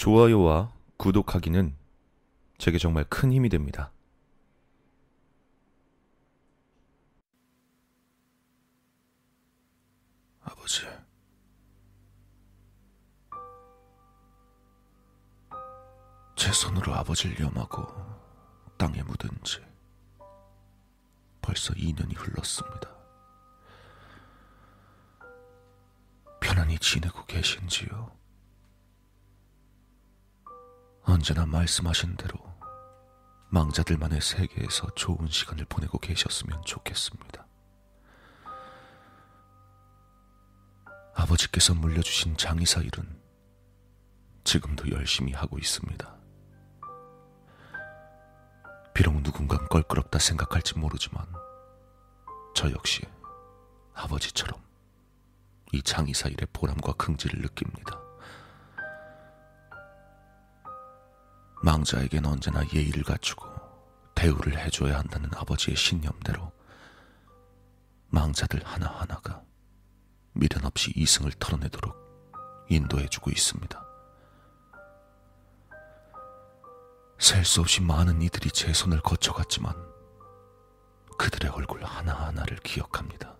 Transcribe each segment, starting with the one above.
좋아요와 구독하기는 제게 정말 큰 힘이 됩니다. 아버지. 제 손으로 아버지를 염하고 땅에 묻은 지 벌써 2년이 흘렀습니다. 편안히 지내고 계신지요? 언제나 말씀하신 대로 망자들만의 세계에서 좋은 시간을 보내고 계셨으면 좋겠습니다. 아버지께서 물려주신 장의사 일은 지금도 열심히 하고 있습니다. 비록 누군간 껄끄럽다 생각할지 모르지만 저 역시 아버지처럼 이 장의사 일의 보람과 긍지를 느낍니다. 망자에겐 언제나 예의를 갖추고 대우를 해줘야 한다는 아버지의 신념대로 망자들 하나하나가 미련 없이 이승을 털어내도록 인도해주고 있습니다. 셀 수 없이 많은 이들이 제 손을 거쳐갔지만 그들의 얼굴 하나하나를 기억합니다.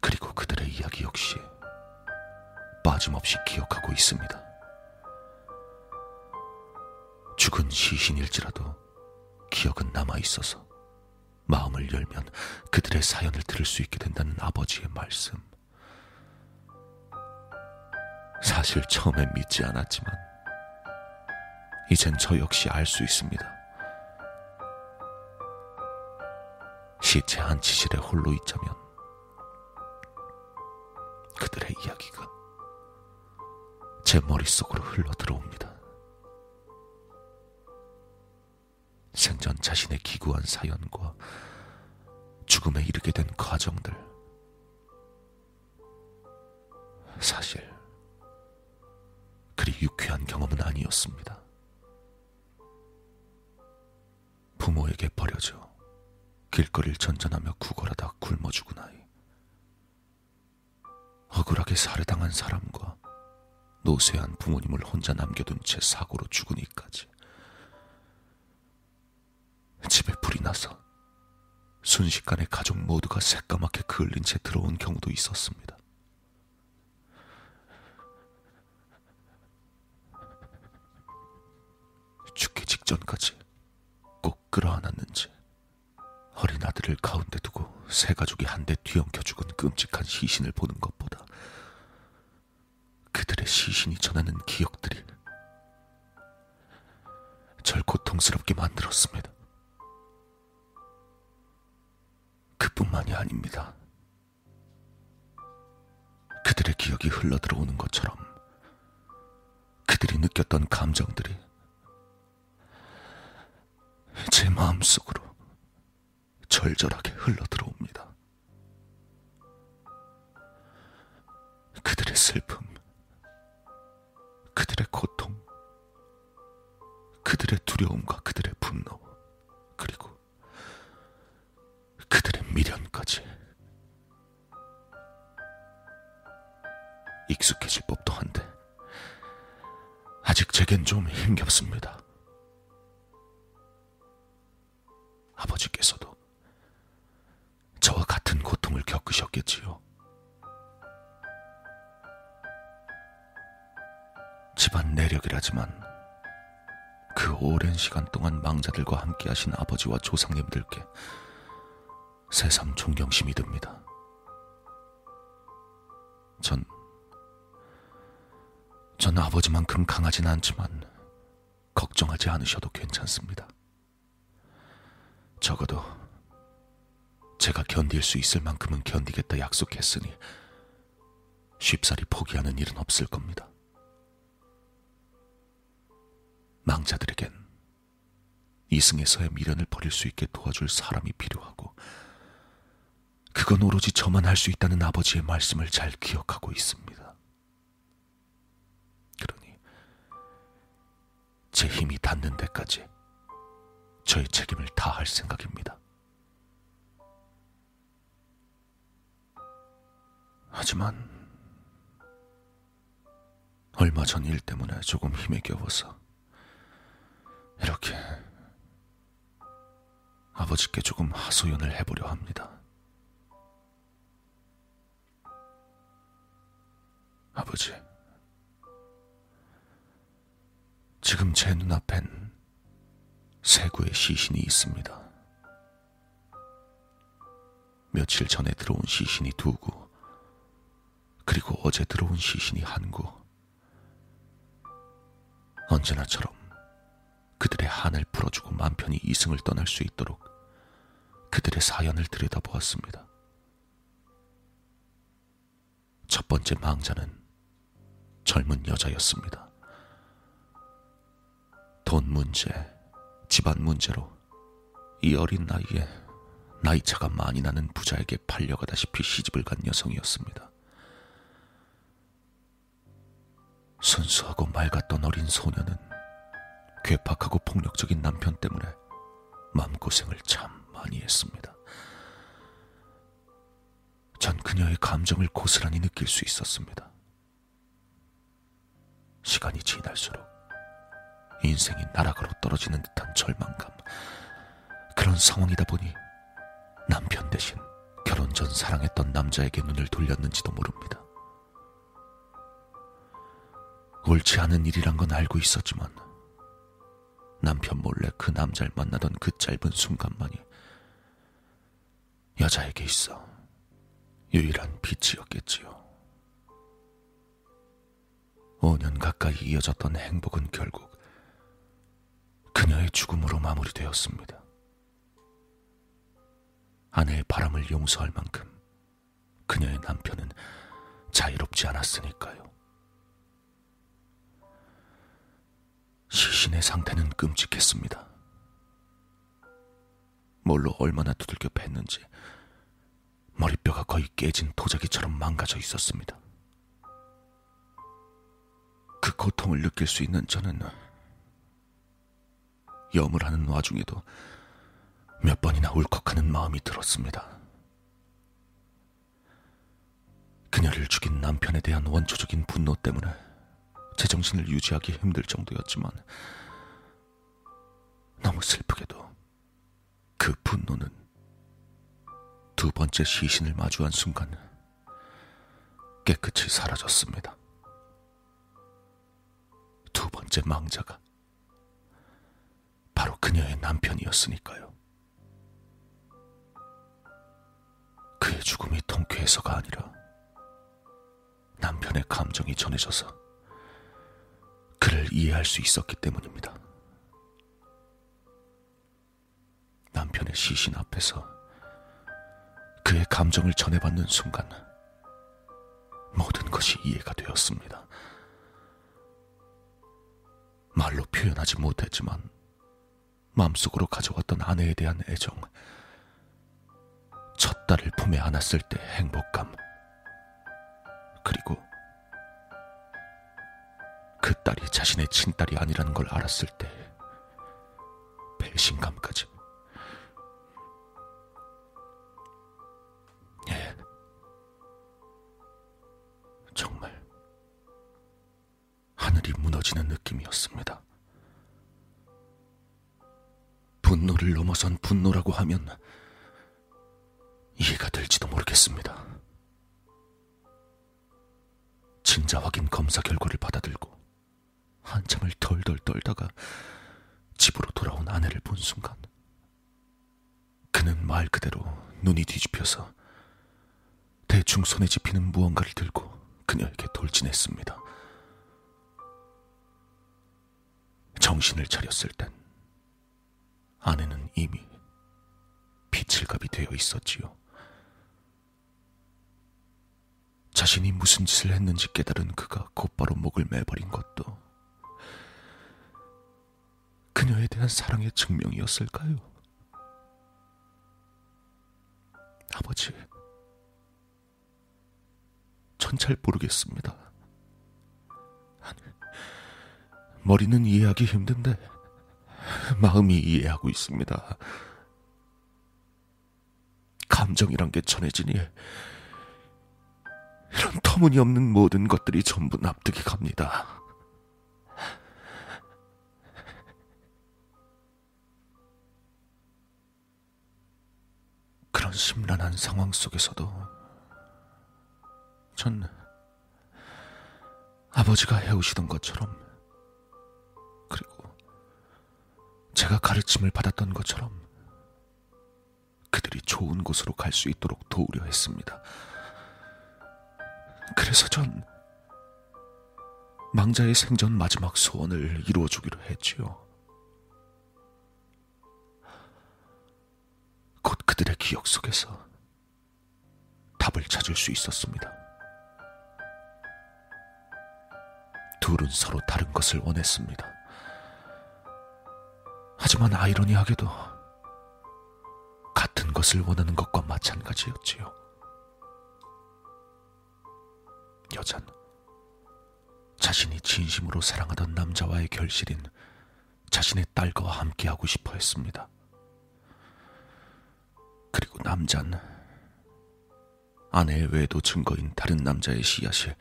그리고 그들의 이야기 역시 빠짐없이 기억하고 있습니다. 죽은 시신일지라도 기억은 남아 있어서 마음을 열면 그들의 사연을 들을 수 있게 된다는 아버지의 말씀. 사실 처음엔 믿지 않았지만, 이젠 저 역시 알 수 있습니다. 시체 한 치실에 홀로 있자면, 그들의 이야기가 제 머릿속으로 흘러 들어옵니다. 생전 자신의 기구한 사연과 죽음에 이르게 된 과정들. 사실, 그리 유쾌한 경험은 아니었습니다. 부모에게 버려져 길거리를 전전하며 구걸하다 굶어 죽은 아이. 억울하게 살해당한 사람과 노쇠한 부모님을 혼자 남겨둔 채 사고로 죽으니까지. 집에 불이 나서 순식간에 가족 모두가 새까맣게 그을린 채 들어온 경우도 있었습니다. 죽기 직전까지 꼭 끌어안았는지 어린 아들을 가운데 두고 세 가족이 한데 뒤엉켜 죽은 끔찍한 시신을 보는 것보다 그들의 시신이 전하는 기억들이 절 고통스럽게 만들었습니다. 뿐만이 아닙니다. 그들의 기억이 흘러 들어오는 것처럼 그들이 느꼈던 감정들이 제 마음속으로 절절하게 흘러 들어옵니다. 그들의 슬픔, 그들의 고통, 그들의 두려움과 그들의 분노, 그리고 의 미련까지. 익숙해질 법도 한데, 아직 제겐 좀 힘겹습니다. 아버지께서도 저와 같은 고통을 겪으셨겠지요. 집안 내력이라지만 그 오랜 시간 동안 망자들과 함께 하신 아버지와 조상님들께 새삼 존경심이 듭니다. 전, 전 아버지만큼 강하진 않지만 걱정하지 않으셔도 괜찮습니다. 적어도 제가 견딜 수 있을 만큼은 견디겠다 약속했으니 쉽사리 포기하는 일은 없을 겁니다. 망자들에겐 이승에서의 미련을 버릴 수 있게 도와줄 사람이 필요하고 그건 오로지 저만 할 수 있다는 아버지의 말씀을 잘 기억하고 있습니다. 그러니 제 힘이 닿는 데까지 저의 책임을 다할 생각입니다. 하지만 얼마 전 일 때문에 조금 힘에 겨워서 이렇게 아버지께 조금 하소연을 해보려 합니다. 아버지, 지금 제 눈앞엔 세구의 시신이 있습니다. 며칠 전에 들어온 시신이 두 구, 그리고 어제 들어온 시신이 한 구. 언제나처럼 그들의 한을 풀어주고 맘 편히 이승을 떠날 수 있도록 그들의 사연을 들여다보았습니다. 첫 번째 망자는 젊은 여자였습니다. 돈 문제, 집안 문제로 이 어린 나이에 나이차가 많이 나는 부자에게 팔려가다시피 시집을 간 여성이었습니다. 순수하고 맑았던 어린 소녀는 괴팍하고 폭력적인 남편 때문에 마음고생을 참 많이 했습니다. 전 그녀의 감정을 고스란히 느낄 수 있었습니다. 시간이 지날수록 인생이 나락으로 떨어지는 듯한 절망감. 그런 상황이다 보니 남편 대신 결혼 전 사랑했던 남자에게 눈을 돌렸는지도 모릅니다. 옳지 않은 일이란 건 알고 있었지만 남편 몰래 그 남자를 만나던 그 짧은 순간만이 여자에게 있어 유일한 빛이었겠지요. 5년 가까이 이어졌던 행복은 결국 그녀의 죽음으로 마무리되었습니다. 아내의 바람을 용서할 만큼 그녀의 남편은 자유롭지 않았으니까요. 시신의 상태는 끔찍했습니다. 뭘로 얼마나 두들겨 팼는지 머리뼈가 거의 깨진 도자기처럼 망가져 있었습니다. 그 고통을 느낄 수 있는 저는 염을 하는 와중에도 몇 번이나 울컥하는 마음이 들었습니다. 그녀를 죽인 남편에 대한 원초적인 분노 때문에 제 정신을 유지하기 힘들 정도였지만 너무 슬프게도 그 분노는 두 번째 시신을 마주한 순간 깨끗이 사라졌습니다. 두 번째 망자가 바로 그녀의 남편이었으니까요. 그의 죽음이 통쾌해서가 아니라 남편의 감정이 전해져서 그를 이해할 수 있었기 때문입니다. 남편의 시신 앞에서 그의 감정을 전해받는 순간 모든 것이 이해가 되었습니다. 말로 표현하지 못했지만 마음속으로 가져왔던 아내에 대한 애정, 첫 딸을 품에 안았을 때 행복감, 그리고 그 딸이 자신의 친딸이 아니라는 걸 알았을 때 배신감까지. 예. 정말 하늘이 무너지는 느낌이었습니다. 분노를 넘어선 분노라고 하면 이해가 될지도 모르겠습니다. 진자 확인 검사 결과를 받아들고 한참을 덜덜 떨다가 집으로 돌아온 아내를 본 순간 그는 말 그대로 눈이 뒤집혀서 대충 손에 집히는 무언가를 들고 그녀에게 돌진했습니다. 정신을 차렸을 땐 아내는 이미 빛칠갑이 되어 있었지요. 자신이 무슨 짓을 했는지 깨달은 그가 곧바로 목을 매버린 것도 그녀에 대한 사랑의 증명이었을까요? 아버지, 전잘 모르겠습니다. 머리는 이해하기 힘든데 마음이 이해하고 있습니다. 감정이란 게 전해지니 이런 터무니없는 모든 것들이 전부 납득이 갑니다. 그런 심란한 상황 속에서도 전 아버지가 해오시던 것처럼 제가 가르침을 받았던 것처럼 그들이 좋은 곳으로 갈 수 있도록 도우려 했습니다. 그래서 전 망자의 생전 마지막 소원을 이루어주기로 했지요. 곧 그들의 기억 속에서 답을 찾을 수 있었습니다. 둘은 서로 다른 것을 원했습니다. 하지만 아이러니하게도 같은 것을 원하는 것과 마찬가지였지요. 여잔 자신이 진심으로 사랑하던 남자와의 결실인 자신의 딸과 함께하고 싶어 했습니다. 그리고 남잔 아내의 외도 증거인 다른 남자의 씨앗이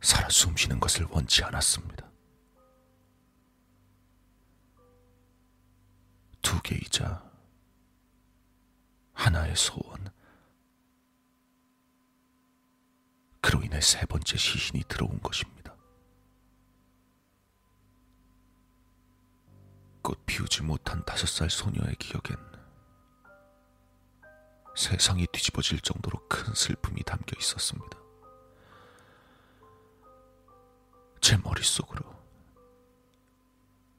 살아 숨쉬는 것을 원치 않았습니다. 두 개이자 하나의 소원. 그로 인해 세 번째 시신이 들어온 것입니다. 꽃 피우지 못한 다섯 살 소녀의 기억엔 세상이 뒤집어질 정도로 큰 슬픔이 담겨 있었습니다. 제 머릿속으로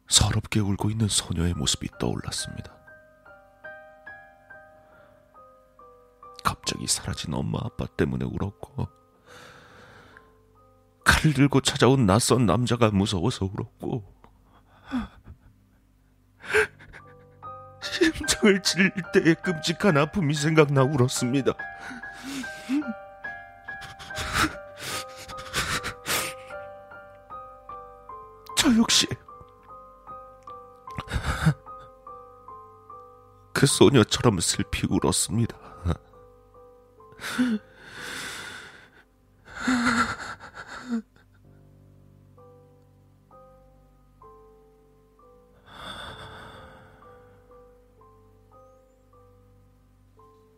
서럽게 울고 있는 소녀의 모습이 떠올랐습니다. 갑자기 사라진 엄마 아빠 때문에 울었고, 칼을 들고 찾아온 낯선 남자가 무서워서 울었고, 심장을 찔릴 때의 끔찍한 아픔이 생각나 울었습니다. 저 역시 그 소녀처럼 슬피 울었습니다.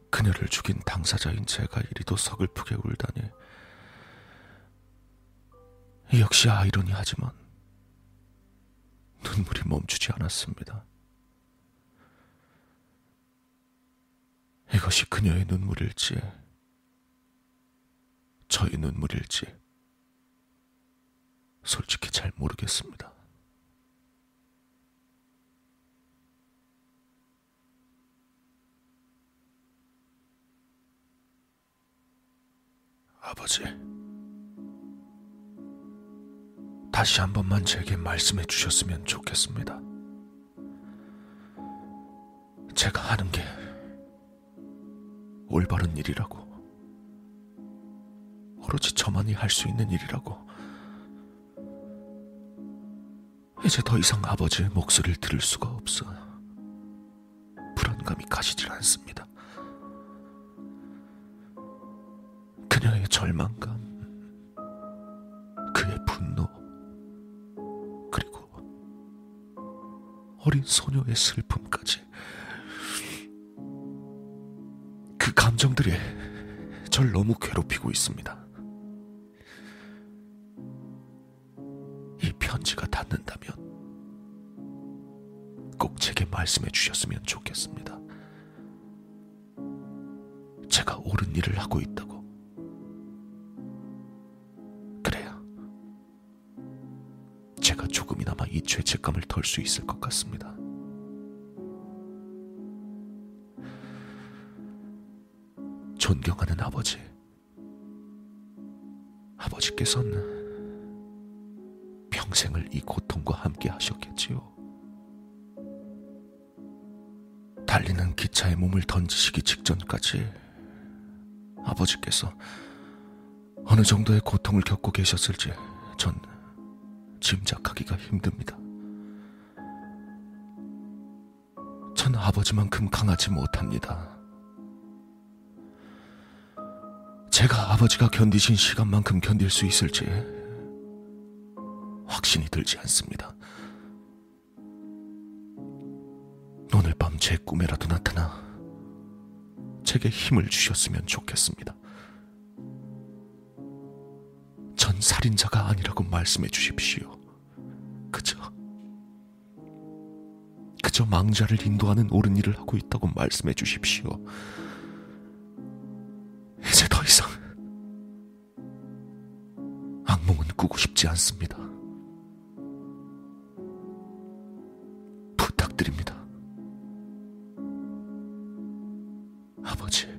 그녀를 죽인 당사자인 제가 이리도 서글프게 울다니 역시 아이러니하지만 눈물이 멈추지 않았습니다. 이것이 그녀의 눈물일지, 저의 눈물일지, 솔직히 잘 모르겠습니다. 아버지. 다시 한 번만 제게 말씀해 주셨으면 좋겠습니다. 제가 하는 게 올바른 일이라고, 오로지 저만이 할 수 있는 일이라고, 이제 더 이상 아버지의 목소리를 들을 수가 없어 불안감이 가시질 않습니다. 그녀의 절망감, 그의 분노, 어린 소녀의 슬픔까지. 감정들이 절 너무 괴롭히고 있습니다. 이 편지가 닿는다면 꼭 제게 말씀해 주셨으면 좋겠습니다. 제가 옳은 일을 하고 있다고. 조금이나마 이 죄책감을 덜 수 있을 것 같습니다. 존경하는 아버지. 아버지께서는 평생을 이 고통과 함께 하셨겠지요. 달리는 기차에 몸을 던지시기 직전까지 아버지께서 어느 정도의 고통을 겪고 계셨을지 전 짐작하기가 힘듭니다. 전 아버지만큼 강하지 못합니다. 제가 아버지가 견디신 시간만큼 견딜 수 있을지 확신이 들지 않습니다. 오늘 밤 제 꿈에라도 나타나 제게 힘을 주셨으면 좋겠습니다. 전 살인자가 아니라고 말씀해 주십시오. 그저, 그저 망자를 인도하는 옳은 일을 하고 있다고 말씀해 주십시오. 바꾸고 싶지 않습니다. 부탁드립니다. 아버지.